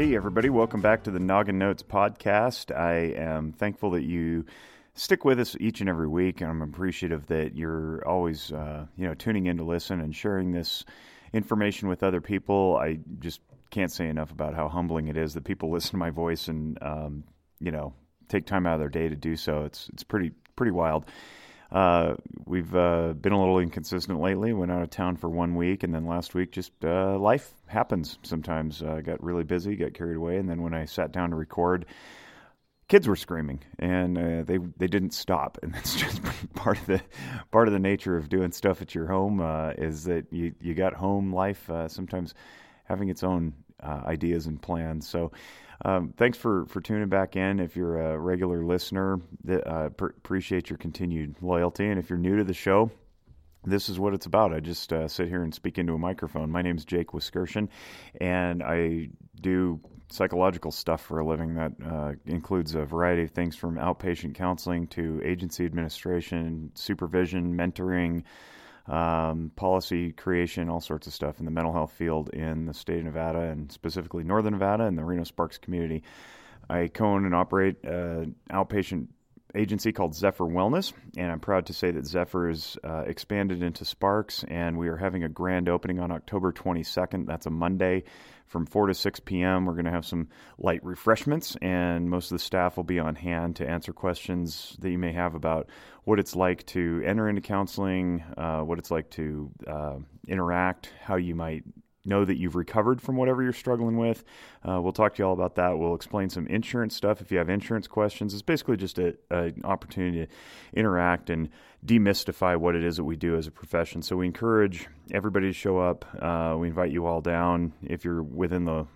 Hey, everybody, welcome back to the Noggin Notes podcast. I am thankful that you stick with us each and every week, and I'm appreciative that you're always, uh, you know, tuning in to listen and sharing this information with other people. I just can't say enough about how humbling it is that people listen to my voice and, um, you know, take time out of their day to do so. It's it's pretty pretty wild. Uh, we've uh, been a little inconsistent lately. Went out of town for one week, and then last week, just uh, life happens sometimes. I got really busy, got carried away, and then when I sat down to record, kids were screaming, and uh, they they didn't stop. And that's just part of the part of the nature of doing stuff at your home uh, is that you you got home life uh, sometimes having its own ideas and plans. So. Um, thanks for, for tuning back in. If you're a regular listener, uh, pr- appreciate your continued loyalty. And if you're new to the show, this is what it's about. I just uh, sit here and speak into a microphone. My name is Jake Wiskerchen, and I do psychological stuff for a living that uh, includes a variety of things from outpatient counseling to agency administration, supervision, mentoring, um, policy creation, all sorts of stuff in the mental health field in the state of Nevada and specifically Northern Nevada and the Reno Sparks community. I co own and operate an outpatient agency called Zephyr Wellness, and I'm proud to say that Zephyr is uh, expanded into Sparks, and we are having a grand opening on October 22nd. That's a Monday from 4 to 6 p.m. We're going to have some light refreshments, and most of the staff will be on hand to answer questions that you may have about what it's like to enter into counseling, uh, what it's like to uh, interact, how you might know that you've recovered from whatever you're struggling with. Uh, we'll talk to you all about that. We'll explain some insurance stuff if you have insurance questions. It's basically just a an opportunity to interact and demystify what it is that we do as a profession. So we encourage everybody to show up. Uh, we invite you all down if you're within the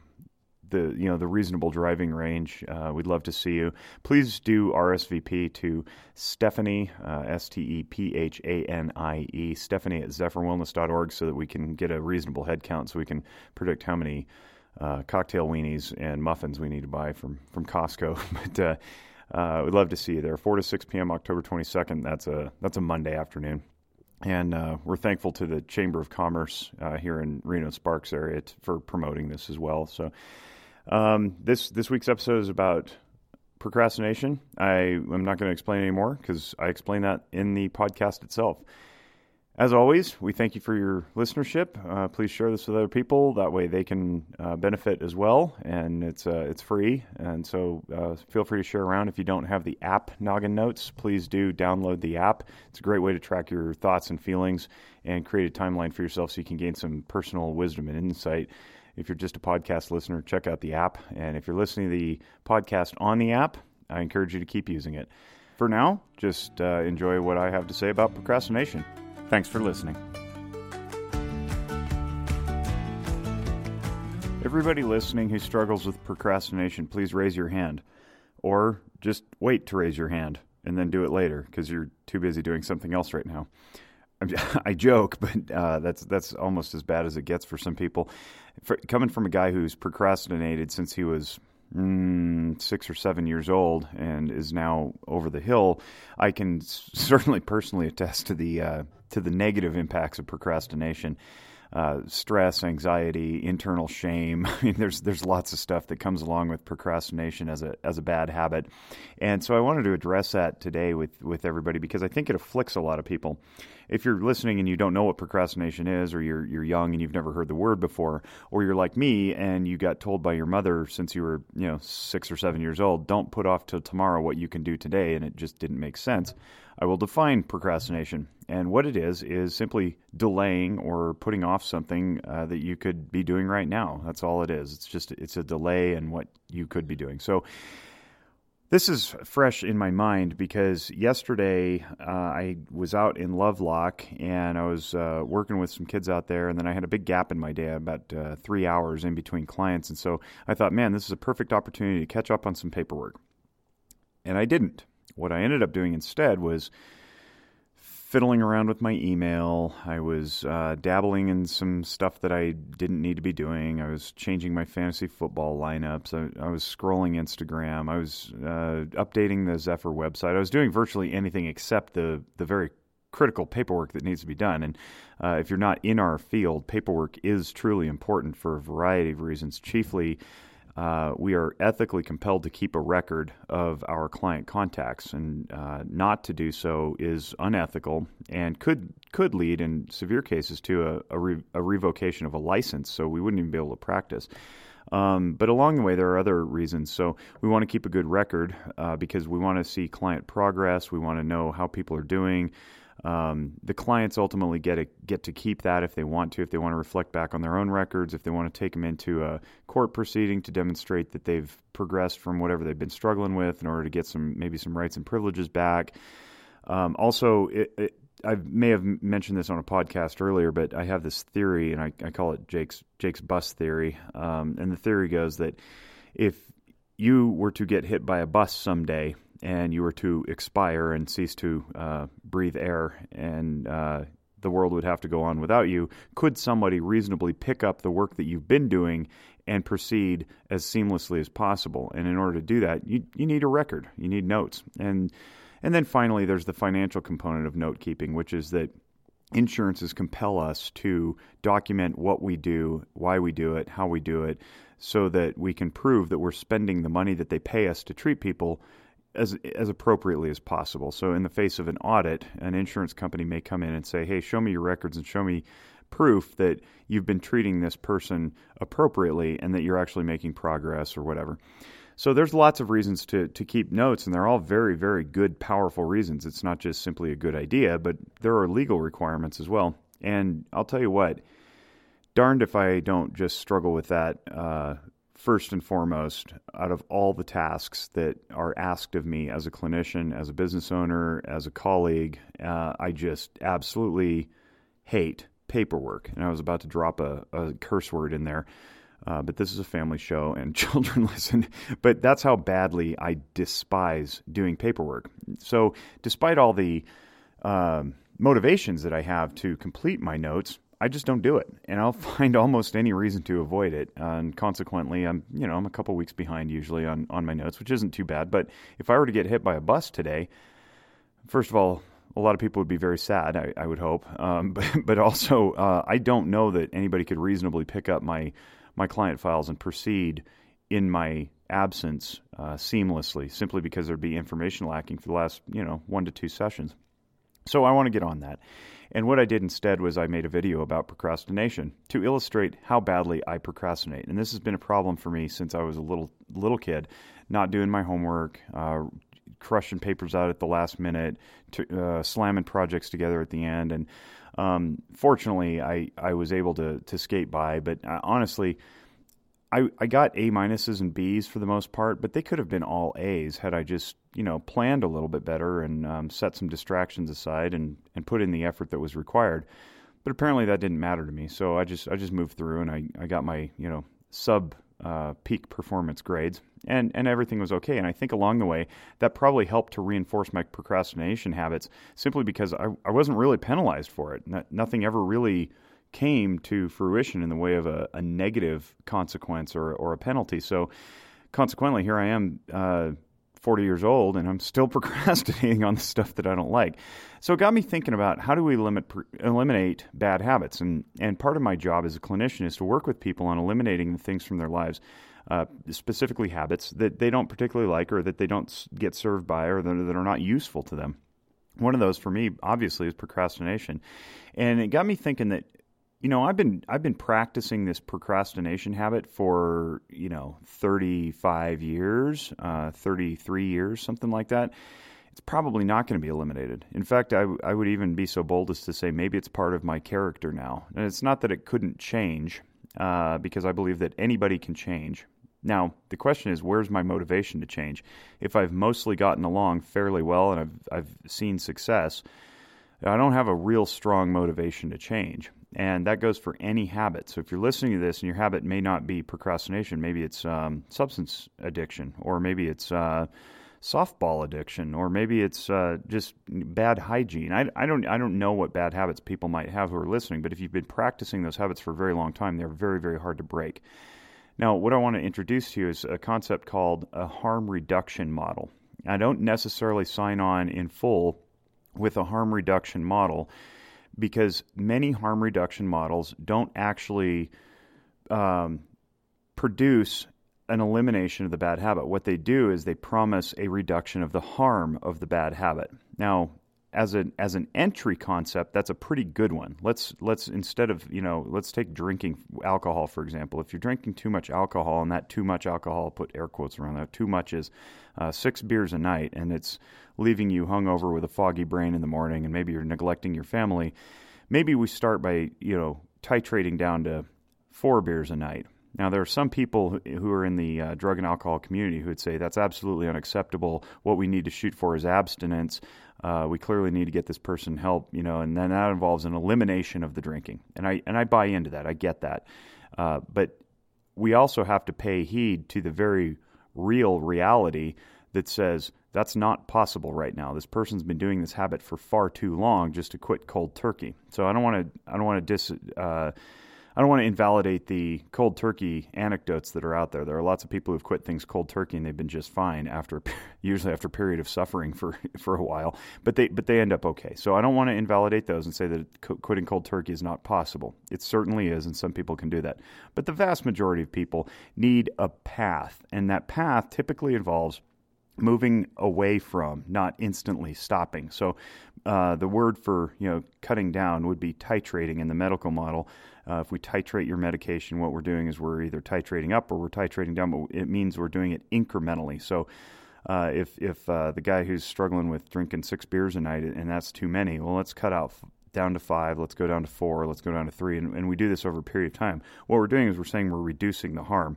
the you know the reasonable driving range. Uh, we'd love to see you. Please do RSVP to Stephanie uh, S T E P H A N I E Stephanie at zephyrwellness.org so that we can get a reasonable head count so we can predict how many uh, cocktail weenies and muffins we need to buy from from Costco. but uh, uh, we'd love to see you there. Four to six p.m. October twenty second. That's a that's a Monday afternoon. And uh, we're thankful to the Chamber of Commerce uh, here in Reno Sparks area t- for promoting this as well. So, um, this this week's episode is about procrastination. I am not going to explain anymore because I explain that in the podcast itself. As always, we thank you for your listenership. Uh, please share this with other people. That way, they can uh, benefit as well, and it's uh, it's free. And so, uh, feel free to share around. If you don't have the app Noggin Notes, please do download the app. It's a great way to track your thoughts and feelings and create a timeline for yourself, so you can gain some personal wisdom and insight if you're just a podcast listener, check out the app. And if you're listening to the podcast on the app, I encourage you to keep using it. For now, just uh, enjoy what I have to say about procrastination. Thanks for listening. Everybody listening who struggles with procrastination, please raise your hand. Or just wait to raise your hand and then do it later because you're too busy doing something else right now. I joke, but uh, that's that's almost as bad as it gets for some people. For, coming from a guy who's procrastinated since he was mm, six or seven years old and is now over the hill, I can certainly personally attest to the uh, to the negative impacts of procrastination. Uh, stress, anxiety, internal shame. I mean, there's there's lots of stuff that comes along with procrastination as a as a bad habit, and so I wanted to address that today with with everybody because I think it afflicts a lot of people if you're listening and you don't know what procrastination is, or you're you're young and you've never heard the word before, or you're like me and you got told by your mother since you were you know six or seven years old, don't put off till tomorrow what you can do today, and it just didn't make sense. I will define procrastination, and what it is is simply delaying or putting off something uh, that you could be doing right now. That's all it is. It's just it's a delay in what you could be doing. So this is fresh in my mind because yesterday uh, I was out in Lovelock and I was uh, working with some kids out there, and then I had a big gap in my day, about uh, three hours in between clients. And so I thought, man, this is a perfect opportunity to catch up on some paperwork. And I didn't. What I ended up doing instead was fiddling around with my email. I was uh, dabbling in some stuff that I didn't need to be doing. I was changing my fantasy football lineups. I, I was scrolling Instagram. I was uh, updating the Zephyr website. I was doing virtually anything except the the very critical paperwork that needs to be done. And uh, if you're not in our field, paperwork is truly important for a variety of reasons. Chiefly, uh, we are ethically compelled to keep a record of our client contacts, and uh, not to do so is unethical and could could lead, in severe cases, to a, a, re- a revocation of a license. So we wouldn't even be able to practice. Um, but along the way, there are other reasons. So we want to keep a good record uh, because we want to see client progress. We want to know how people are doing. Um, the clients ultimately get a, get to keep that if they want to, if they want to reflect back on their own records, if they want to take them into a court proceeding to demonstrate that they've progressed from whatever they've been struggling with in order to get some maybe some rights and privileges back. Um, also, it, it, I may have mentioned this on a podcast earlier, but I have this theory, and I, I call it Jake's Jake's bus theory. Um, and the theory goes that if you were to get hit by a bus someday and you were to expire and cease to uh, breathe air, and uh, the world would have to go on without you, could somebody reasonably pick up the work that you've been doing and proceed as seamlessly as possible? And in order to do that, you you need a record, you need notes, and and then finally, there's the financial component of note keeping, which is that insurances compel us to document what we do, why we do it, how we do it, so that we can prove that we're spending the money that they pay us to treat people as as appropriately as possible. So in the face of an audit, an insurance company may come in and say, "Hey, show me your records and show me proof that you've been treating this person appropriately and that you're actually making progress or whatever." So there's lots of reasons to, to keep notes, and they're all very, very good, powerful reasons. It's not just simply a good idea, but there are legal requirements as well. And I'll tell you what, darned if I don't just struggle with that uh, first and foremost out of all the tasks that are asked of me as a clinician, as a business owner, as a colleague. Uh, I just absolutely hate paperwork. And I was about to drop a, a curse word in there. Uh, but this is a family show and children listen. But that's how badly I despise doing paperwork. So, despite all the um, motivations that I have to complete my notes, I just don't do it, and I'll find almost any reason to avoid it. And consequently, I'm you know I'm a couple weeks behind usually on on my notes, which isn't too bad. But if I were to get hit by a bus today, first of all, a lot of people would be very sad. I, I would hope, um, but but also uh, I don't know that anybody could reasonably pick up my my client files and proceed in my absence uh, seamlessly, simply because there'd be information lacking for the last, you know, one to two sessions. So I want to get on that. And what I did instead was I made a video about procrastination to illustrate how badly I procrastinate. And this has been a problem for me since I was a little little kid, not doing my homework, uh, crushing papers out at the last minute, to, uh, slamming projects together at the end, and um, fortunately, I, I was able to to skate by. But uh, honestly, I I got A minuses and Bs for the most part, but they could have been all A's had I just you know planned a little bit better and um, set some distractions aside and and put in the effort that was required. But apparently that didn't matter to me, so I just I just moved through and I, I got my you know sub uh, peak performance grades, and and everything was okay. And I think along the way that probably helped to reinforce my procrastination habits, simply because I, I wasn't really penalized for it. No, nothing ever really came to fruition in the way of a, a negative consequence or or a penalty. So consequently, here I am. Uh, 40 years old and I'm still procrastinating on the stuff that I don't like. So it got me thinking about how do we limit eliminate bad habits and and part of my job as a clinician is to work with people on eliminating the things from their lives uh, specifically habits that they don't particularly like or that they don't get served by or that, that are not useful to them. One of those for me obviously is procrastination. And it got me thinking that you know, I've been I've been practicing this procrastination habit for you know 35 years, uh, 33 years, something like that. It's probably not going to be eliminated. In fact, I, I would even be so bold as to say maybe it's part of my character now. And it's not that it couldn't change, uh, because I believe that anybody can change. Now, the question is, where's my motivation to change? If I've mostly gotten along fairly well and I've I've seen success, I don't have a real strong motivation to change. And that goes for any habit. So if you're listening to this and your habit may not be procrastination, maybe it's um, substance addiction, or maybe it's uh, softball addiction, or maybe it's uh, just bad hygiene. I, I, don't I don't know what bad habits people might have who are listening, but if you've been practicing those habits for a very long time, they're very very hard to break. Now, what I want to introduce to you is a concept called a harm reduction model. I don't necessarily sign on in full with a harm reduction model because many harm reduction models don't actually um, produce an elimination of the bad habit. What they do is they promise a reduction of the harm of the bad habit. Now, as an as an entry concept, that's a pretty good one. Let's let's instead of you know let's take drinking alcohol for example. If you're drinking too much alcohol, and that too much alcohol, put air quotes around that, too much is uh, six beers a night, and it's leaving you hungover with a foggy brain in the morning, and maybe you're neglecting your family. Maybe we start by you know titrating down to four beers a night. Now, there are some people who are in the uh, drug and alcohol community who would say that's absolutely unacceptable. What we need to shoot for is abstinence. Uh, we clearly need to get this person help, you know, and then that involves an elimination of the drinking. And I and I buy into that. I get that, uh, but we also have to pay heed to the very real reality that says that's not possible right now. This person's been doing this habit for far too long just to quit cold turkey. So I don't want to I don't want to dis. Uh, I don't want to invalidate the cold turkey anecdotes that are out there. There are lots of people who've quit things cold turkey and they've been just fine after usually after a period of suffering for for a while, but they but they end up okay. So I don't want to invalidate those and say that quitting cold turkey is not possible. It certainly is, and some people can do that. But the vast majority of people need a path, and that path typically involves moving away from, not instantly stopping. So, uh, the word for you know cutting down would be titrating in the medical model. Uh, if we titrate your medication, what we're doing is we're either titrating up or we're titrating down, but it means we're doing it incrementally. So, uh, if if uh, the guy who's struggling with drinking six beers a night and that's too many, well, let's cut out down to five, let's go down to four, let's go down to three, and, and we do this over a period of time. What we're doing is we're saying we're reducing the harm.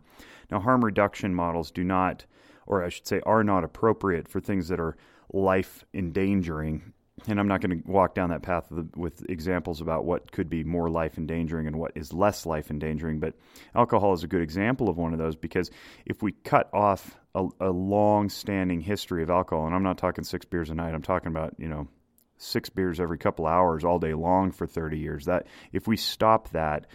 Now, harm reduction models do not or I should say, are not appropriate for things that are life endangering. And I'm not going to walk down that path with examples about what could be more life endangering and what is less life endangering. But alcohol is a good example of one of those because if we cut off a, a long standing history of alcohol, and I'm not talking six beers a night, I'm talking about, you know, six beers every couple hours all day long for 30 years. That if we stop that,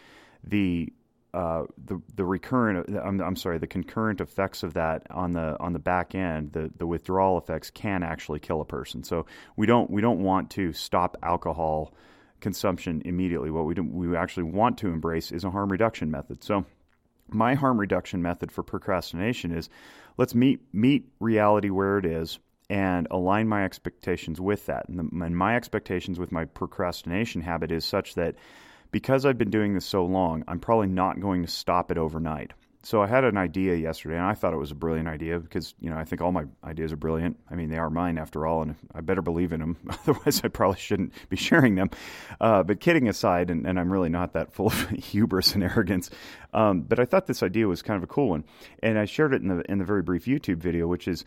the uh, the the recurrent I'm, I'm, sorry the concurrent effects of that on the on the back end the the withdrawal effects can actually kill a person. So we don't we don't want to stop alcohol consumption immediately. What we do, we actually want to embrace is a harm reduction method. So my harm reduction method for procrastination is let's meet meet reality where it is and align my expectations with that. And, the, and my expectations with my procrastination habit is such that because I've been doing this so long, I'm probably not going to stop it overnight. So I had an idea yesterday, and I thought it was a brilliant idea because you know I think all my ideas are brilliant. I mean, they are mine after all, and I better believe in them. Otherwise, I probably shouldn't be sharing them. Uh, but kidding aside, and, and, I'm really not that full of hubris and arrogance. Um, but I thought this idea was kind of a cool one, and I shared it in the in the very brief YouTube video, which is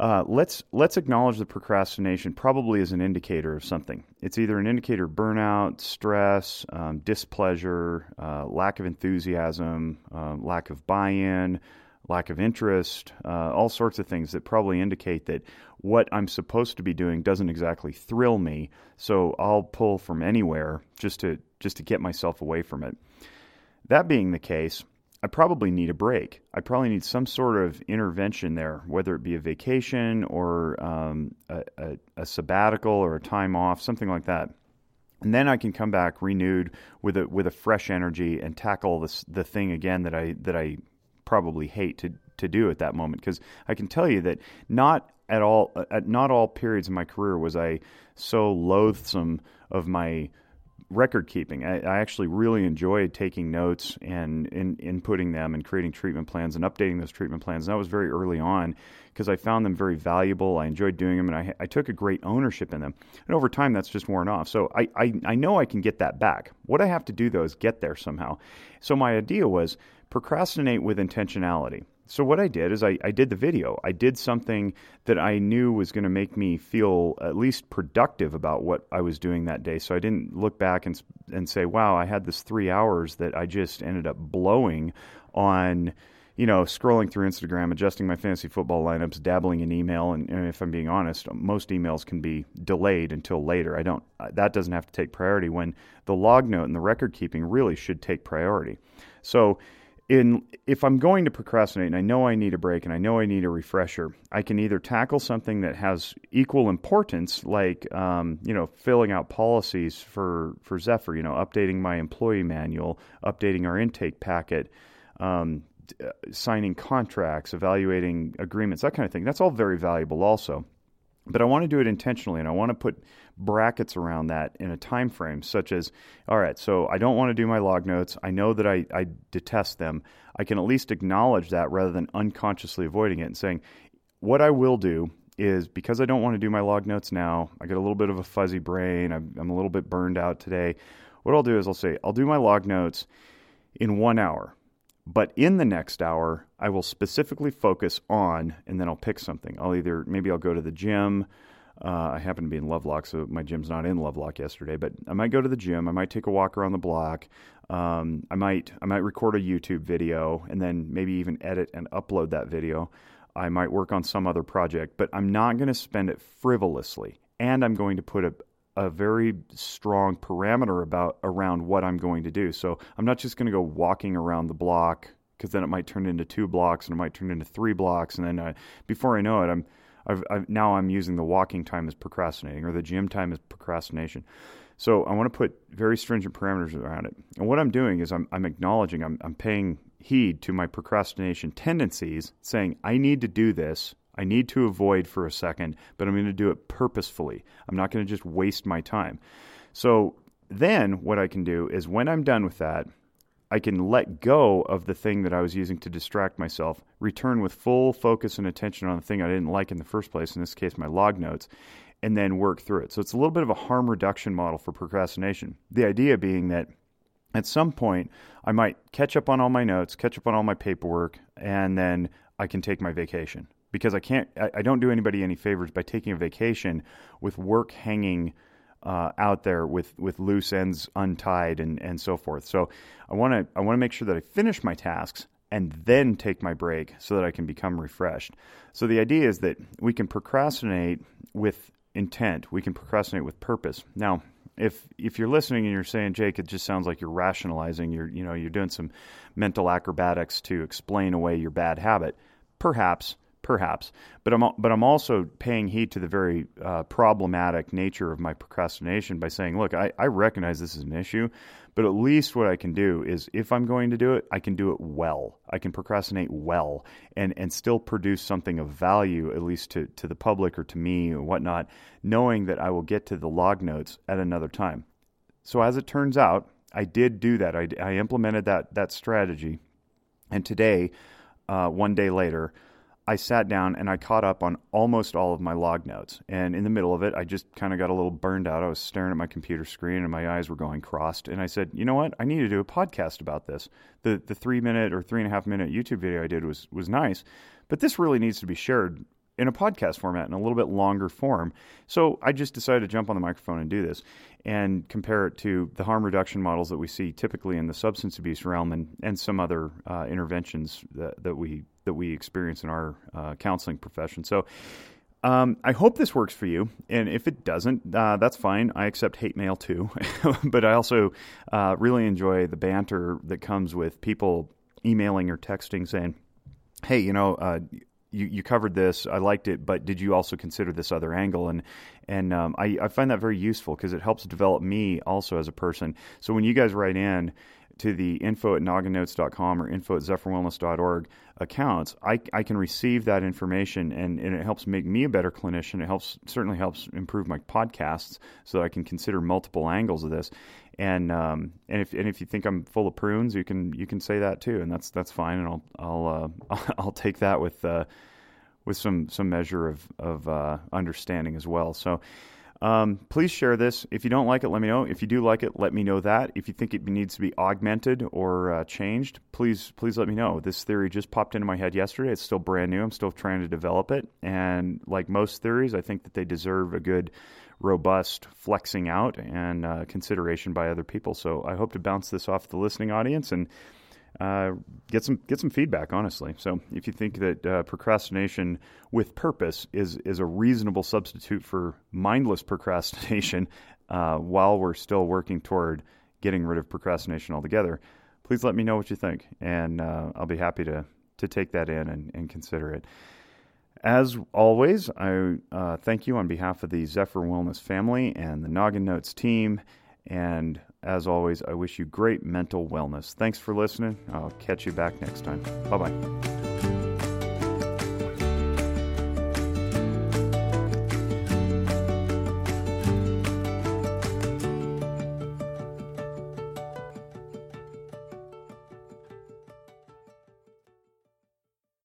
uh, let's let's acknowledge the procrastination probably as an indicator of something. It's either an indicator of burnout, stress, um, displeasure, uh, lack of enthusiasm, uh, lack of buy-in, lack of interest, uh, all sorts of things that probably indicate that what I'm supposed to be doing doesn't exactly thrill me. So I'll pull from anywhere just to just to get myself away from it. That being the case, I probably need a break. I probably need some sort of intervention there, whether it be a vacation or um, a, a, a, sabbatical or a time off, something like that. And then I can come back renewed with a with a fresh energy and tackle this the thing again that I that I probably hate to to do at that moment because I can tell you that not at all at not all periods of my career was I so loathsome of my record keeping. I, I, actually really enjoyed taking notes and in, inputting them and creating treatment plans and updating those treatment plans. And that was very early on because I found them very valuable. I enjoyed doing them and I, I took a great ownership in them. And over time, that's just worn off. So I, I, I know I can get that back. What I have to do, though, is get there somehow. So my idea was procrastinate with intentionality. So what I did is I, I did the video. I did something that I knew was going to make me feel at least productive about what I was doing that day. So I didn't look back and and say, "Wow, I had this three hours that I just ended up blowing on." You know, scrolling through Instagram, adjusting my fantasy football lineups, dabbling in email, and, and if I'm being honest, most emails can be delayed until later. I don't. Uh, that doesn't have to take priority when the log note and the record keeping really should take priority. So in if I'm going to procrastinate and I know I need a break and I know I need a refresher, I can either tackle something that has equal importance, like um, you know filling out policies for for Zephyr, you know updating my employee manual, updating our intake packet, um, uh, signing contracts, evaluating agreements, that kind of thing. That's all very valuable also. But I want to do it intentionally and I want to put brackets around that in a time frame such as all right, so I don't want to do my log notes. I know that I, I detest them. I can at least acknowledge that rather than unconsciously avoiding it and saying, what I will do is because I don't want to do my log notes now, I get a little bit of a fuzzy brain. I'm, I'm a little bit burned out today. What I'll do is I'll say, I'll do my log notes in one hour. But in the next hour, I will specifically focus on, and then I'll pick something. I'll either, maybe I'll go to the gym. Uh, I happen to be in Lovelock, so my gym's not in Lovelock yesterday. But I might go to the gym. I might take a walk around the block. Um, I might I might record a YouTube video and then maybe even edit and upload that video. I might work on some other project, but I'm not going to spend it frivolously, and I'm going to put a, a very strong parameter about around what I'm going to do. So I'm not just going to go walking around the block because then it might turn into two blocks and it might turn into three blocks, and then uh, before I know it, I'm I've, I've, now I'm using the walking time as procrastinating or the gym time as procrastination. So I want to put very stringent parameters around it. And what I'm doing is I'm, I'm acknowledging, I'm, I'm paying heed to my procrastination tendencies, saying I need to do this I need to avoid for a second, but I'm going to do it purposefully. I'm not going to just waste my time. So then what I can do is when I'm done with that, I can let go of the thing that I was using to distract myself, return with full focus and attention on the thing I didn't like in the first place, in this case, my log notes, and then work through it. So it's a little bit of a harm reduction model for procrastination. The idea being that at some point, I might catch up on all my notes, catch up on all my paperwork, and then I can take my vacation because I can't, I, I, don't do anybody any favors by taking a vacation with work hanging uh, out there with, with loose ends untied and, and so forth. So I want to I want to make sure that I finish my tasks and then take my break so that I can become refreshed. So the idea is that we can procrastinate with intent. We can procrastinate with purpose. Now, if if you're listening and you're saying, Jake, it just sounds like you're rationalizing, you're you know you're doing some mental acrobatics to explain away your bad habit. Perhaps perhaps. But I'm but I'm also paying heed to the very uh, problematic nature of my procrastination by saying, look, I, I recognize this is an issue, but at least what I can do is, if I'm going to do it, I can do it well. I can procrastinate well and and still produce something of value, at least to to the public or to me or whatnot, knowing that I will get to the log notes at another time. So as it turns out, I did do that. I, I implemented that that strategy, and today, uh, one day later. I sat down and I caught up on almost all of my log notes. And in the middle of it, I just kind of got a little burned out. I was staring at my computer screen and my eyes were going crossed. And I said, you know what? I need to do a podcast about this. The the three minute or three and a half minute YouTube video I did was was nice, but this really needs to be shared in a podcast format in a little bit longer form. So I just decided to jump on the microphone and do this and compare it to the harm reduction models that we see typically in the substance abuse realm and, and some other uh, interventions that, that we that we experience in our uh, counseling profession. So um, I hope this works for you, and if it doesn't, uh, that's fine. I accept hate mail too, but I also uh, really enjoy the banter that comes with people emailing or texting saying, "Hey, you know, uh, you, you covered this. I liked it, but did you also consider this other angle? And and um, I, I find that very useful because it helps develop me also as a person. So when you guys write in to the info at nogginnotes.com or info at zephyrwellness.org accounts, I, I can receive that information and, and it helps make me a better clinician. It helps certainly helps improve my podcasts so that I can consider multiple angles of this. And um, and if and if you think I'm full of prunes, you can you can say that too, and that's that's fine, and I'll I'll uh, I'll take that with uh, with some some measure of of uh, understanding as well. So. Um, please share this. If you don't like it, let me know. If you do like it, let me know that. If you think it needs to be augmented or uh, changed, please please let me know. This theory just popped into my head yesterday. It's still brand new. I'm still trying to develop it, and like most theories, I think that they deserve a good robust flexing out and uh, consideration by other people. So I hope to bounce this off the listening audience and uh, get some get some feedback. Honestly, so if you think that uh, procrastination with purpose is is a reasonable substitute for mindless procrastination uh, while we're still working toward getting rid of procrastination altogether, please let me know what you think, and uh, I'll be happy to to take that in and, and consider it. As always, I uh, thank you on behalf of the Zephyr Wellness family and the Noggin Notes team. And as always, I wish you great mental wellness. Thanks for listening. I'll catch you back next time. Bye bye.